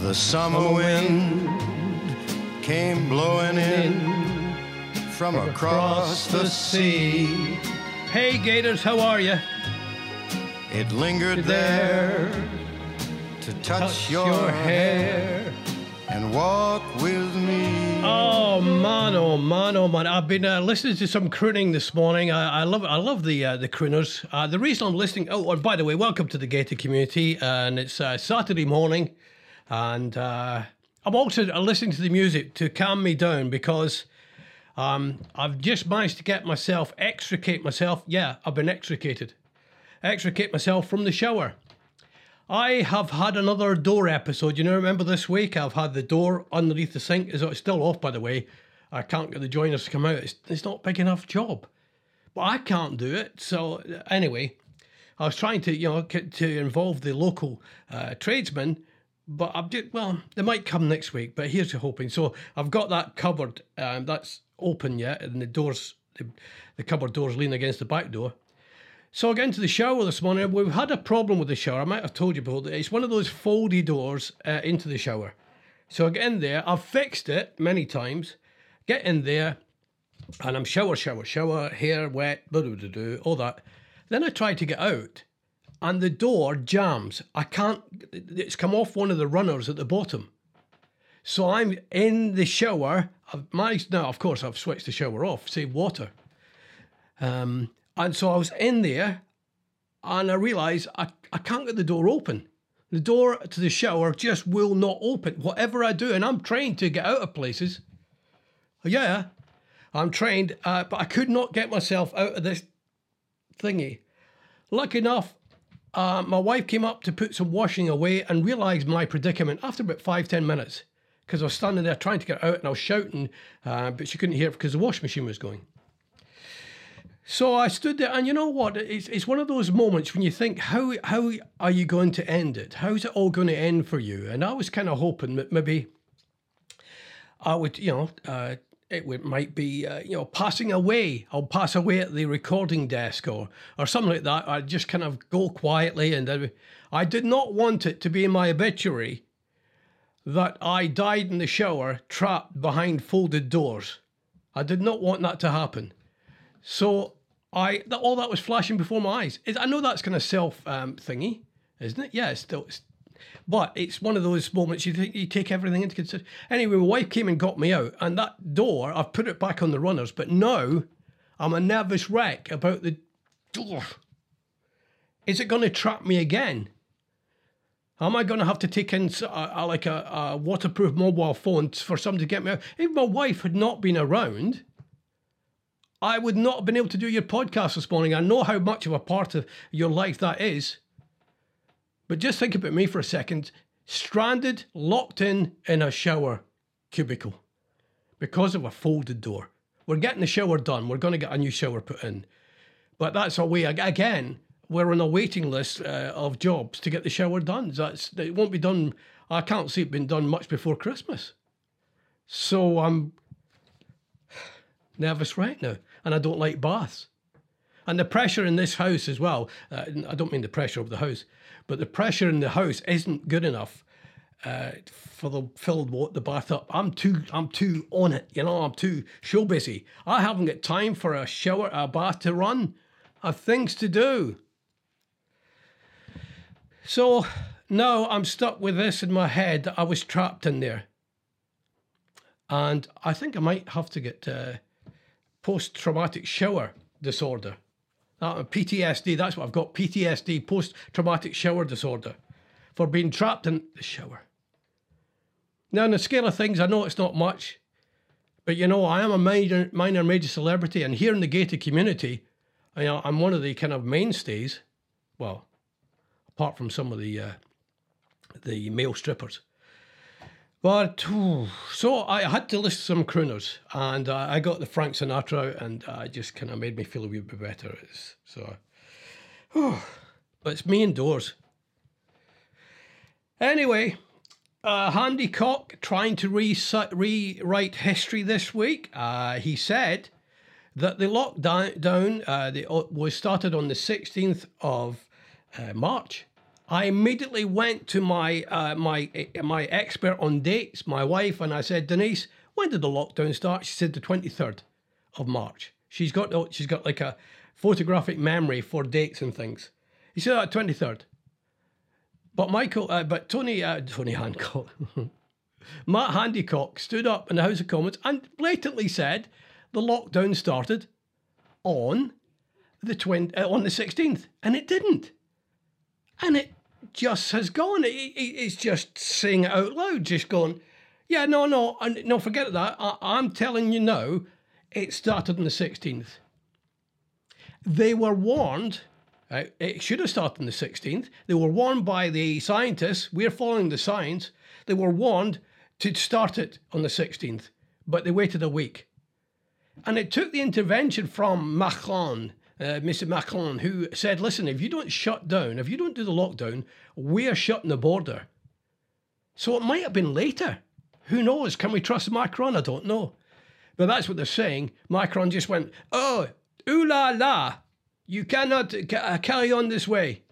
The summer wind came blowing in from across the sea. Hey Gators, how are you? It lingered there to touch, your, hair and walk with me. Oh man, oh man, oh man! I've been uh, listening to some crooning this morning. I, I love, I love the uh, the crooners. Uh, the reason I'm listening. Oh, and by the way, welcome to the Gator community. And it's uh, Saturday morning, and uh, I'm also listening to the music to calm me down because um, I've just managed to get myself extricate myself. Yeah, I've been extricated. Extricate myself from the shower. I have had another door episode. You know, remember this week I've had the door underneath the sink. Is it still off, by the way? I can't get the joiners to come out. It's, it's not a big enough job, but I can't do it. So anyway, I was trying to you know to involve the local uh, tradesmen, but I'm just well, they might come next week. But here's hoping. So I've got that cupboard. Um, that's open yet, and the doors, the, the cupboard doors lean against the back door. So I got into the shower this morning. We've had a problem with the shower. I might have told you before. It's one of those foldy doors uh, into the shower. So I get in there. I've fixed it many times. Get in there, and I'm shower, shower, shower, hair wet, blah, blah, blah, blah, all that. Then I try to get out, and the door jams. I can't. It's come off one of the runners at the bottom. So I'm in the shower. I've managed now. Of course, I've switched the shower off. Save water. Um, and so I was in there and I realised I, I can't get the door open. The door to the shower just will not open, whatever I do. And I'm trained to get out of places. Yeah, I'm trained, uh, but I could not get myself out of this thingy. Lucky enough, uh, my wife came up to put some washing away and realised my predicament after about five, ten minutes because I was standing there trying to get out and I was shouting, uh, but she couldn't hear because the wash machine was going. So I stood there, and you know what? It's, it's one of those moments when you think, how how are you going to end it? How's it all going to end for you? And I was kind of hoping that maybe I would, you know, uh, it would, might be, uh, you know, passing away. I'll pass away at the recording desk or or something like that. I'd just kind of go quietly, and I, I did not want it to be in my obituary that I died in the shower, trapped behind folded doors. I did not want that to happen. So I that, all that was flashing before my eyes. Is I know that's kind of self um, thingy, isn't it? Yeah, it's still. It's, but it's one of those moments you think you take everything into consideration. Anyway, my wife came and got me out, and that door I've put it back on the runners. But now I'm a nervous wreck about the door. Is it going to trap me again? Am I going to have to take in a, a, like a, a waterproof mobile phone for somebody to get me out? If my wife had not been around, I would not have been able to do your podcast this morning. I know how much of a part of your life that is. But just think about me for a second stranded, locked in in a shower cubicle because of a folded door. We're getting the shower done. We're going to get a new shower put in. But that's a way, again, we're on a waiting list uh, of jobs to get the shower done. That's It won't be done, I can't see it being done much before Christmas. So I'm nervous right now and I don't like baths. And the pressure in this house as well, uh, I don't mean the pressure of the house, but the pressure in the house isn't good enough uh, for the fill the bath up. I'm too I'm too on it, you know. I'm too show busy. I haven't got time for a shower, a bath to run. I've things to do. So now I'm stuck with this in my head. I was trapped in there, and I think I might have to get. Uh, post traumatic shower disorder. That, PTSD, that's what I've got PTSD, post traumatic shower disorder, for being trapped in the shower. Now, on the scale of things, I know it's not much, but you know, I am a minor, minor major celebrity, and here in the gated community, you know, I'm one of the kind of mainstays. Well, apart from some of the uh, the male strippers. But so I had to list some crooners, and uh, I got the Frank Sinatra out, and uh, just kind of made me feel a wee bit better. It's, so, oh, but it's me indoors. Anyway, uh, Handy Cock trying to re- rewrite history this week. Uh, he said that the lockdown uh, the, was started on the 16th of uh, March I immediately went to my uh, my my expert on dates, my wife, and I said, Denise, when did the lockdown start? She said the twenty third of March. She's got she's got like a photographic memory for dates and things. He said that twenty third. But Michael, uh, but Tony, uh, Tony Hancock, Matt Hancock stood up in the House of Commons and blatantly said the lockdown started on the twin uh, on the sixteenth, and it didn't, and it just has gone. It, it, it's just saying it out loud, just going, yeah, no, no, and no, forget that. I, I'm telling you now, it started on the sixteenth. They were warned uh, it should have started on the 16th. They were warned by the scientists. We're following the science. They were warned to start it on the 16th, but they waited a week. And it took the intervention from Macron, uh, Mr. Macron, who said, listen, if you don't shut down, if you don't do the lockdown, we're shutting the border. So it might have been later. Who knows? Can we trust Macron? I don't know. But that's what they're saying. Macron just went, oh, ooh la la, you cannot uh, carry on this way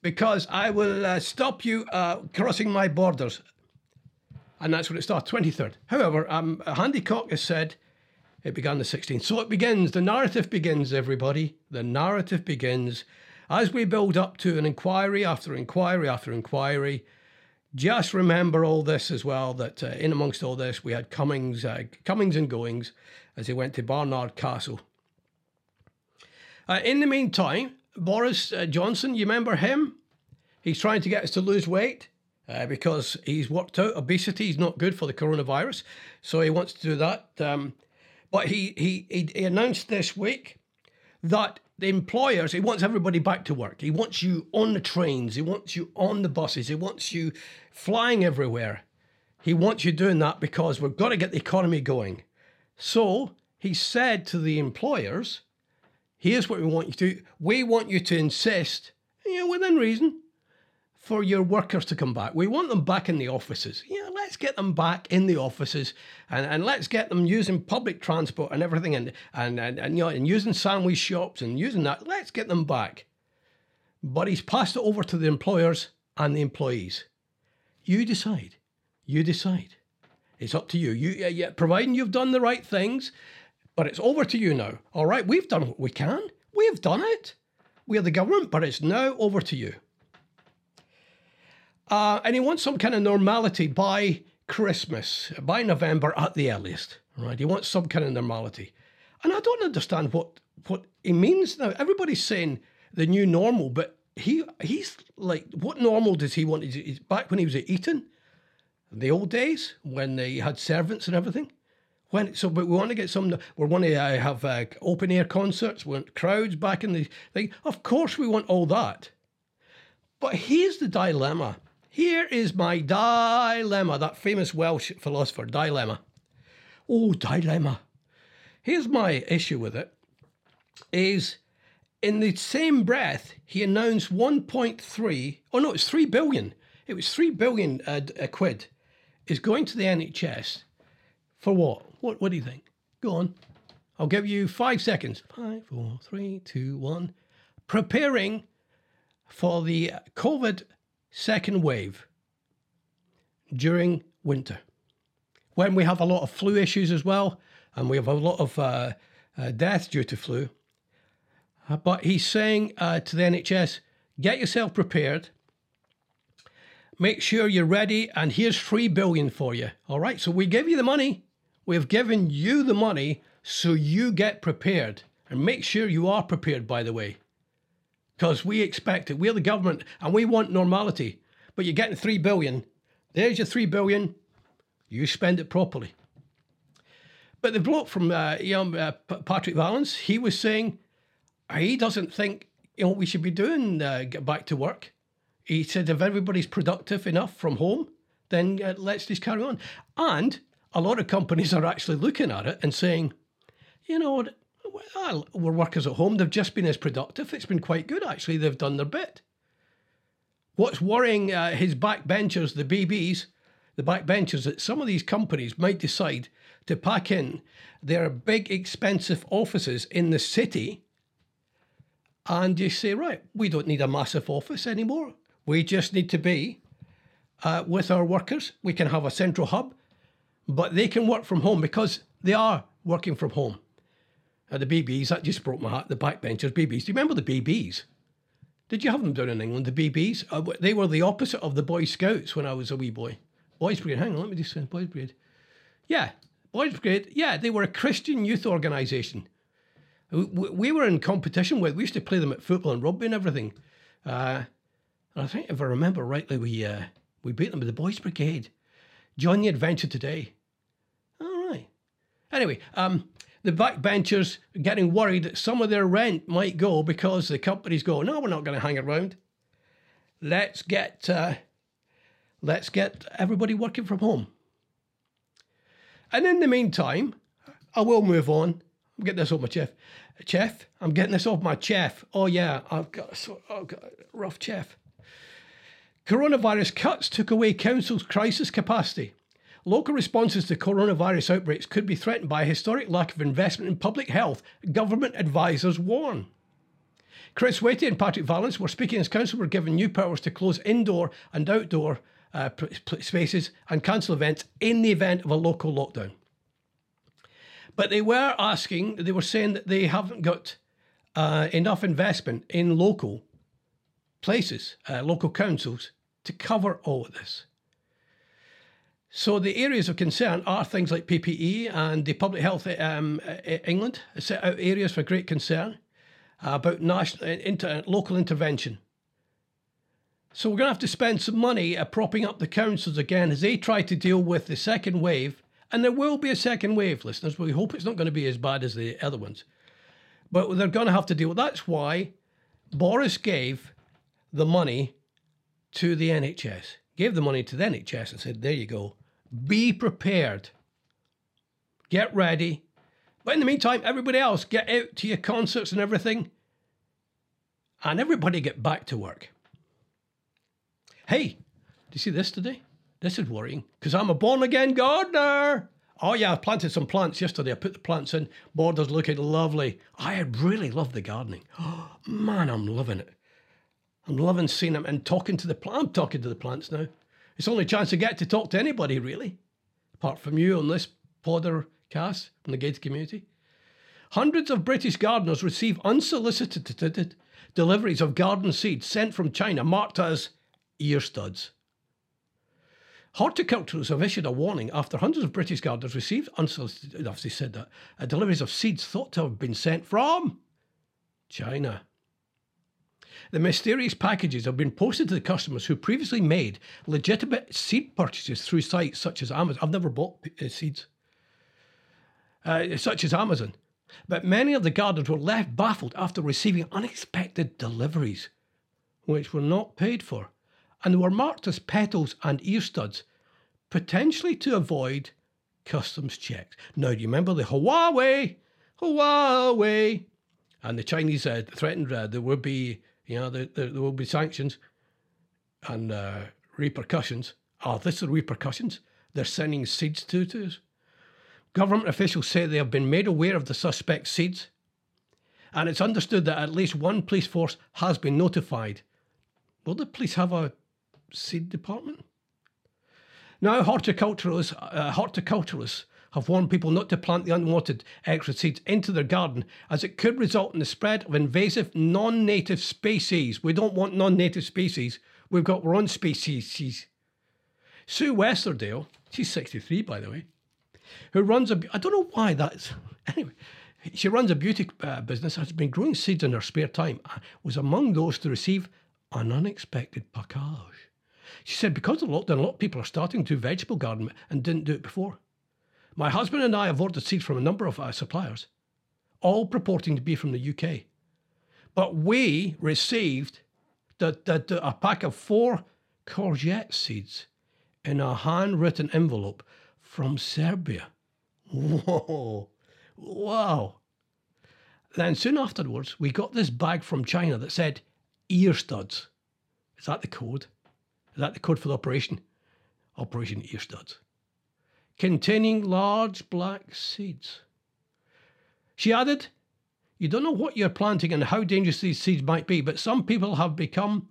because I will uh, stop you uh, crossing my borders. And that's when it starts, 23rd. However, um, Hancock has said it began the 16th. So it begins, the narrative begins, everybody. The narrative begins as we build up to an inquiry after inquiry after inquiry. Just remember all this as well that uh, in amongst all this, we had comings, uh, comings and goings as he went to Barnard Castle uh, in the meantime, Boris uh, Johnson, you remember him? He's trying to get us to lose weight uh, because he's worked out obesity is not good for the coronavirus. So he wants to do that. Um, but he, he, he announced this week that the employers, he wants everybody back to work. He wants you on the trains. He wants you on the buses. He wants you flying everywhere. He wants you doing that because we've got to get the economy going. So he said to the employers, Here's what we want you to do. We want you to insist, you know, within reason, for your workers to come back. We want them back in the offices. Know, let's get them back in the offices and, and let's get them using public transport and everything and, and, and, and, you know, and using sandwich shops and using that. Let's get them back. But he's passed it over to the employers and the employees. You decide. You decide. It's up to you. You, yeah, providing you've done the right things but it's over to you now. All right, we've done what we can. We've done it. We're the government, but it's now over to you. Uh, and he wants some kind of normality by Christmas, by November at the earliest. Right? He wants some kind of normality. And I don't understand what what he means now. Everybody's saying the new normal, but he he's like, what normal does he want? Is back when he was at Eton, the old days when they had servants and everything. When so, but we want to get some. We want to uh, have uh, open air concerts. We want crowds back in the thing. Of course, we want all that. But here's the dilemma. Here is my dilemma. That famous Welsh philosopher, dilemma. Oh, dilemma. Here's my issue with it. Is in the same breath he announced 1.3. Oh no, it's three billion. It was three billion uh, a uh, quid. Is going to the NHS for what? What, what do you think? Go on. I'll give you five seconds. Five, four, three, two, one. Preparing for the COVID second wave during winter, when we have a lot of flu issues as well, and we have a lot of uh, uh, deaths due to flu. Uh, but he's saying uh, to the NHS, get yourself prepared. Make sure you're ready, and here's three billion for you. All right, so we give you the money. We've given you the money so you get prepared. And make sure you are prepared, by the way. Because we expect it. We're the government and we want normality. But you're getting three billion. There's your three billion. You spend it properly. But the bloke from uh, you know, uh, Patrick Vallance, he was saying he doesn't think you know we should be doing uh, get back to work. He said if everybody's productive enough from home, then uh, let's just carry on. And a lot of companies are actually looking at it and saying, you know, well, we're workers at home. They've just been as productive. It's been quite good, actually. They've done their bit. What's worrying uh, his backbenchers, the BBs, the backbenchers, that some of these companies might decide to pack in their big, expensive offices in the city and you say, right, we don't need a massive office anymore. We just need to be uh, with our workers. We can have a central hub, but they can work from home because they are working from home. The BBs, that just broke my heart. The backbenchers, BBs. Do you remember the BBs? Did you have them down in England, the BBs? Uh, they were the opposite of the Boy Scouts when I was a wee boy. Boys Brigade, hang on, let me just say Boys Brigade. Yeah, Boys Brigade, yeah, they were a Christian youth organisation. We, we, were in competition with, we used to play them at football and rugby and everything. Uh, and I think if I remember rightly, we uh, we beat them with the Boys Brigade. Join the adventure today. All right. Anyway, um, the backbenchers getting worried that some of their rent might go because the companies go, no, we're not going to hang around. Let's get uh, let's get everybody working from home. And in the meantime, I will move on. I'm getting this off my chef. Chef, I'm getting this off my chef. Oh yeah, I've got, so, I've got a rough chef. Coronavirus cuts took away council's crisis capacity. Local responses to coronavirus outbreaks could be threatened by a historic lack of investment in public health, government advisers warn. Chris Whitty and Patrick Vallance were speaking as council were given new powers to close indoor and outdoor uh, spaces and cancel events in the event of a local lockdown. But they were asking, they were saying that they haven't got uh, enough investment in local places, uh, local councils, to cover all of this. So the areas of concern are things like PPE and the Public Health um, England set out areas for great concern about national, inter, local intervention. So we're going to have to spend some money uh, propping up the councils again as they try to deal with the second wave. And there will be a second wave, listeners. We hope it's not going to be as bad as the other ones. But they're going to have to deal. With That's why Boris gave the money to the NHS, gave the money to the NHS and said, there you go, be prepared, get ready. But in the meantime, everybody else, get out to your concerts and everything, and everybody get back to work. Hey, do you see this today? This is worrying because I'm a born again gardener. Oh, yeah, I planted some plants yesterday. I put the plants in, borders looking lovely. I really love the gardening. Oh, man, I'm loving it. I'm loving seeing them and talking to the plant. I'm talking to the plants now. It's the only chance I get to talk to anybody, really, apart from you on this podder cast from the gated community. Hundreds of British gardeners receive unsolicited deliveries of garden seeds sent from China marked as ear studs. Horticulturists have issued a warning after hundreds of British gardeners received unsolicited, obviously said that, uh, deliveries of seeds thought to have been sent from China. The mysterious packages have been posted to the customers who previously made legitimate seed purchases through sites such as Amazon. I've never bought uh, seeds, uh, such as Amazon. But many of the gardeners were left baffled after receiving unexpected deliveries, which were not paid for, and were marked as petals and ear studs, potentially to avoid customs checks. Now, do you remember the Huawei? Huawei. And the Chinese uh, threatened uh, there would be you know, there, there, there will be sanctions and uh, repercussions. Oh, this is repercussions. They're sending seeds to, to us. Government officials say they have been made aware of the suspect seeds, and it's understood that at least one police force has been notified. Will the police have a seed department? Now, horticulturists, uh, horticulturists have warned people not to plant the unwanted extra seeds into their garden as it could result in the spread of invasive non native species. We don't want non native species, we've got our own species. Sue Westerdale, she's 63 by the way, who runs a, I don't know why that's, anyway, she runs a beauty uh, business, has been growing seeds in her spare time, uh, was among those to receive an unexpected package. She said because of lockdown, a lot of people are starting to do vegetable garden and didn't do it before. My husband and I have ordered seeds from a number of uh, suppliers, all purporting to be from the UK. But we received the, the, the, a pack of four courgette seeds in a handwritten envelope from Serbia. Whoa, wow. Then soon afterwards, we got this bag from China that said ear studs. Is that the code? Is that the code for the operation? Operation Ear Studs containing large black seeds. She added, You don't know what you're planting and how dangerous these seeds might be, but some people have become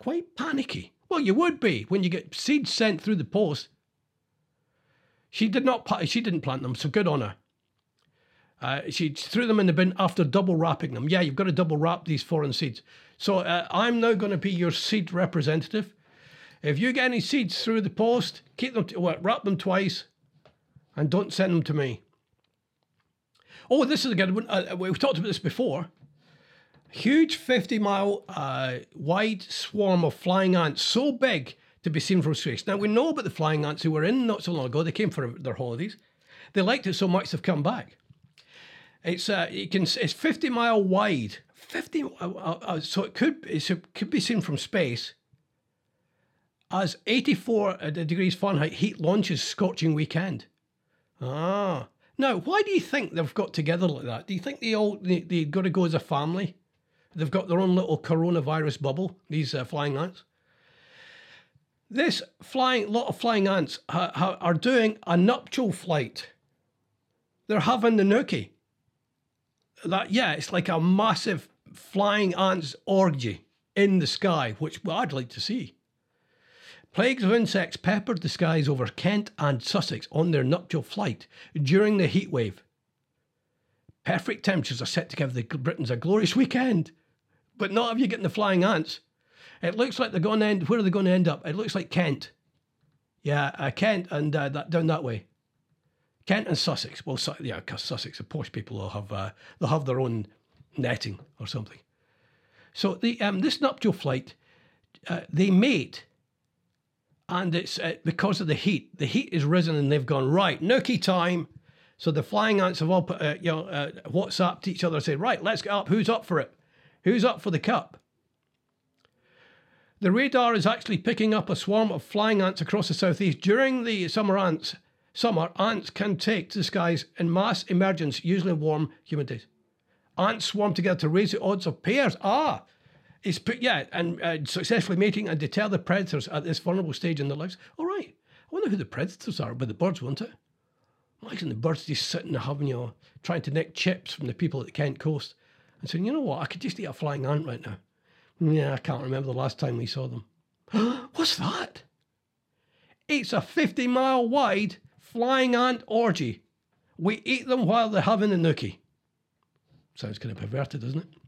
quite panicky. Well, you would be when you get seeds sent through the post. She did not. She didn't plant them, so good on her. Uh, she threw them in the bin after double wrapping them. Yeah, you've got to double wrap these foreign seeds. So uh, I'm now going to be your seed representative. If you get any seeds through the post, keep them, to, well, wrap them twice, and don't send them to me. Oh, this is a good one. Uh, we've talked about this before. Huge 50 mile uh, wide swarm of flying ants, so big to be seen from space. Now, we know about the flying ants who were in not so long ago. They came for their holidays. They liked it so much they've come back. It's uh, you can it's 50 mile wide. 50 uh, uh, uh, so it could it could be seen from space as 84 uh, degrees Fahrenheit heat launches scorching weekend. Ah. Now, why do you think they've got together like that? Do you think they all they, they got to go as a family? They've got their own little coronavirus bubble, these uh, flying ants. This flying lot of flying ants ha, ha, are doing a nuptial flight. They're having the nookie that yeah, it's like a massive flying ants orgy in the sky, which I'd like to see. Plagues of insects peppered the skies over Kent and Sussex on their nuptial flight during the heatwave. Perfect temperatures are set to give the Britons a glorious weekend, but not if you're getting the flying ants. It looks like they're going to end. Where are they going to end up? It looks like Kent. Yeah, uh, Kent and uh, that, down that way. Kent and Sussex. Well, Su- yeah, because Sussex, the posh people, will have uh, they'll have their own netting or something. So the um, this nuptial flight, uh, they mate, and it's uh, because of the heat. The heat is risen, and they've gone right nookie time. So the flying ants have all put, uh, you know, uh, WhatsApp to each other, and say, right, let's get up. Who's up for it? Who's up for the cup? The radar is actually picking up a swarm of flying ants across the southeast during the summer ants summer, ants can take to the skies in mass emergence, usually warm, humid days. Ants swarm together to raise the odds of pairs. Ah, it's put, yeah, and uh, successfully mating and deter the predators at this vulnerable stage in their lives. All right, I wonder who the predators are, but the birds, won't it? Imagine the birds just sitting there having, you know, trying to nick chips from the people at the Kent coast and saying, you know what, I could just eat a flying ant right now. Yeah, I can't remember the last time we saw them. What's that? It's a 50 mile wide flying ant orgy. We eat them while they're having a nookie. Sounds kind of perverted, doesn't it?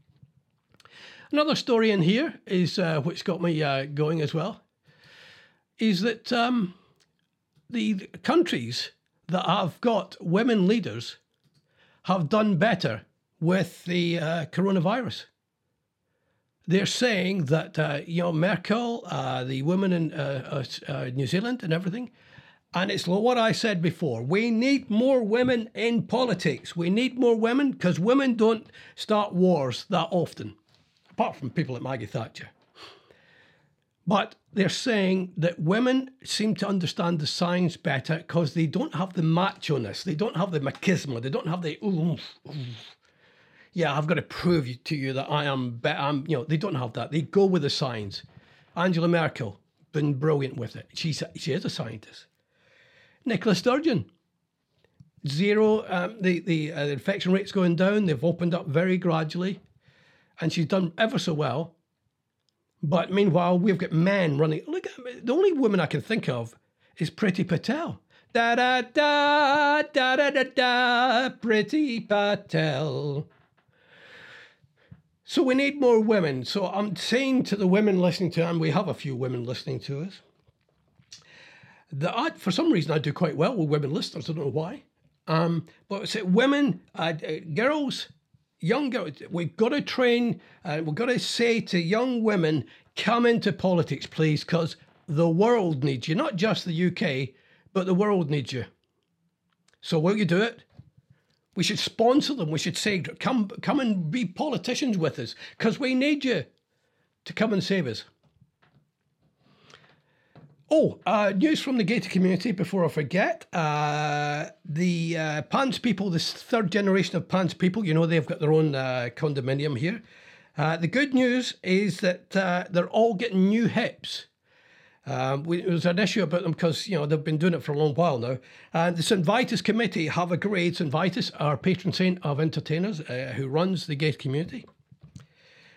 Another story in here is uh, which got me uh, going as well. Is that um, the countries that have got women leaders have done better with the uh, coronavirus. They're saying that uh, you know Merkel, uh, the women in uh, New Zealand, and everything and it's what I said before. We need more women in politics. We need more women because women don't start wars that often, apart from people like Maggie Thatcher. But they're saying that women seem to understand the science better because they don't have the macho-ness, they don't have the machismo, they don't have the oomph. Yeah, I've got to prove to you that I am better. I'm, you know, they don't have that. They go with the science. Angela Merkel, been brilliant with it. She's she is a scientist. Nicola Sturgeon. Zero, um, the, the, uh, the infection rate's going down. They've opened up very gradually. And she's done ever so well. But meanwhile, we've got men running. Look, at, the only woman I can think of is Pretty Patel. Da da da da da da da, Priti Patel. So we need more women. So I'm saying to the women listening to, and we have a few women listening to us, that I, for some reason I do quite well with women listeners. I don't know why. Um, but say women, uh, uh, girls, young we've got to train. Uh, we've got to say to young women, come into politics, please, because the world needs you. Not just the UK, but the world needs you. So will you do it? We should sponsor them. We should say, come, come and be politicians with us, because we need you to come and save us. Oh, uh, news from the gated community before I forget. Uh, the uh, Pan's People, this third generation of Pan's People, you know, they've got their own uh, condominium here. Uh, the good news is that uh, they're all getting new hips. Um, we, there was an issue about them because you know they've been doing it for a long while now. And the St Vitus committee have agreed. St Vitus, our patron saint of entertainers, who runs the gate community.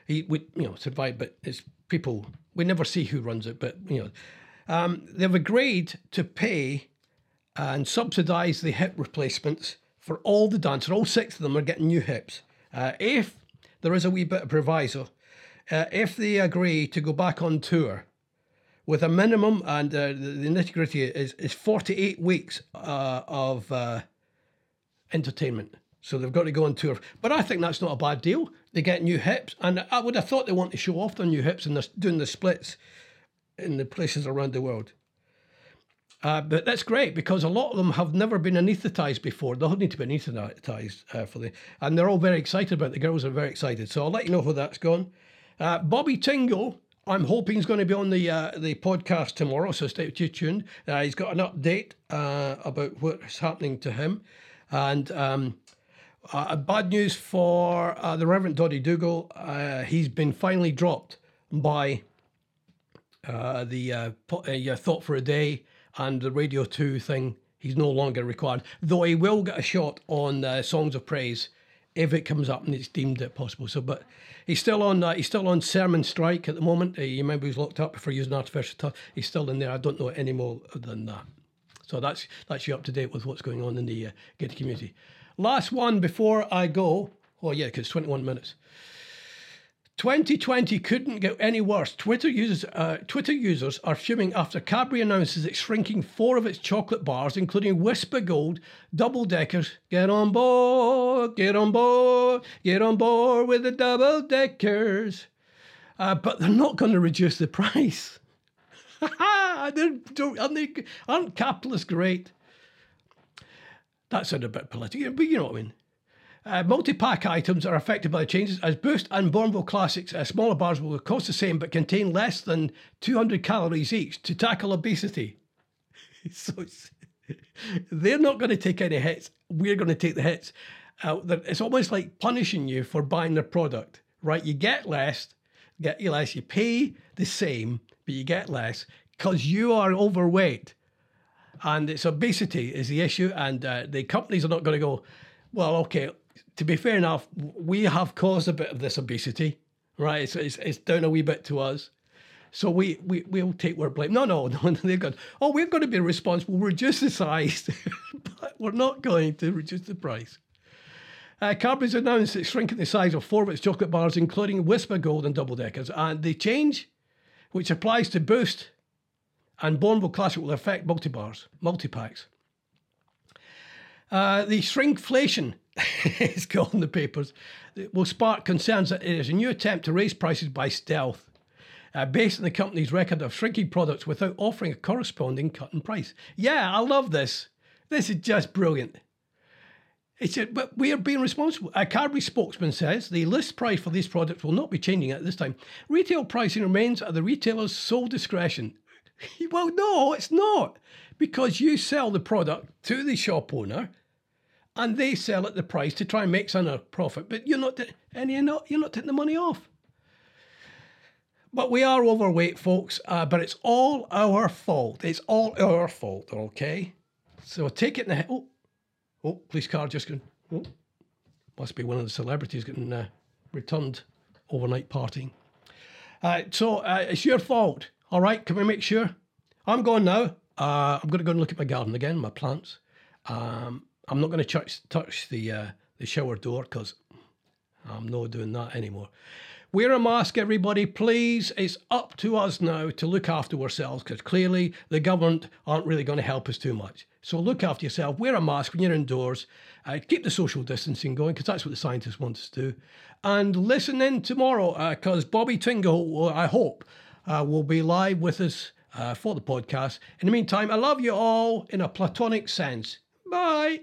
He, we, you know, St Vitus, but it's people we never see who runs it, but you know, um, they've agreed to pay and subsidise the hip replacements for all the dancers. All six of them are getting new hips. Uh, if there is a wee bit of proviso, uh, if they agree to go back on tour with a minimum, and uh, the, the nitty gritty is, is 48 weeks uh, of uh, entertainment. So they've got to go on tour. But I think that's not a bad deal. They get new hips. And I would have thought they want to show off their new hips and they're doing the splits in the places around the world. Uh, but that's great because a lot of them have never been anaesthetized before. They'll need to be anaesthetized uh, for the, and they're all very excited about it. The girls are very excited. So I'll let you know how that's gone. Uh, Bobby Tingle, I'm hoping he's going to be on the uh, the podcast tomorrow. So stay tuned. Uh, he's got an update uh, about what's happening to him, and um, uh, bad news for the Reverend Doddy Dougal. he's been finally dropped by the Thought for a Day and the Radio 2 thing, he's no longer required, though he will get a shot on uh, Songs of Praise if it comes up and it's deemed it possible. So, but he's still on uh, he's still on sermon strike at the moment. Uh, you remember he was locked up for using artificial tongue. He's still in there. I don't know any more than that. So that's that's you up to date with what's going on in the uh, Gated community. Last one before I go. Oh yeah, because 21 minutes. 2020 couldn't get any worse. Twitter users, uh, Twitter users are fuming after Cadbury announces it's shrinking four of its chocolate bars, including Wispa Gold, double deckers. Get on board, get on board, get on board with the double deckers. Uh, but they're not going to reduce the price. aren't, they, aren't capitalists great? That sounded a bit political, but you know what I mean. Uh, multi-pack items are affected by the changes as Boost and Bournville Classics uh, smaller bars will cost the same but contain less than 200 calories each to tackle obesity. so they're not going to take any hits. We're going to take the hits. Uh, it's almost like punishing you for buying their product, right? You get less, get less. You pay the same, but you get less because you are overweight, and it's obesity is the issue. And uh, the companies are not going to go, well, okay, to be fair enough, we have caused a bit of this obesity, right? It's, it's, it's down a wee bit to us. So we, we, we'll take our blame. No, no, no, they've got, oh, we're going to be responsible, we'll reduce the size, but we're not going to reduce the price. Uh, Cadbury's announced it's shrinking the size of four of its chocolate bars, including Wispa Gold and Double Deckers. And the change, which applies to Boost and Bournville Classic, will affect multi bars, multi packs. Uh, the shrinkflation it's got in the papers, it will spark concerns that it is a new attempt to raise prices by stealth, uh, based on the company's record of shrinking products without offering a corresponding cut in price. Yeah, I love this. This is just brilliant. He said, but we are being responsible. A Cadbury spokesman says the list price for these products will not be changing at this time. Retail pricing remains at the retailer's sole discretion. well, no, it's not. Because you sell the product to the shop owner and they sell at the price to try and make some profit. But you're not, and you're not, you're not taking the money off. But we are overweight, folks. Uh, but it's all our fault. It's all our fault. Okay. So take it in the head. Oh, oh, police car just going. Oh, must be one of the celebrities getting uh, returned overnight partying. Uh, so uh, it's your fault. All right. Can we make sure? I'm going now. Uh, I'm going to go and look at my garden again, my plants. Um, I'm not going to touch touch the uh, the shower door because I'm not doing that anymore. Wear a mask, everybody, please. It's up to us now to look after ourselves because clearly the government aren't really going to help us too much. So look after yourself. Wear a mask when you're indoors. Uh, keep the social distancing going because that's what the scientists want us to do. And listen in tomorrow because uh, Bobby Tingle, I hope, uh, will be live with us uh, for the podcast. In the meantime, I love you all in a platonic sense. Bye.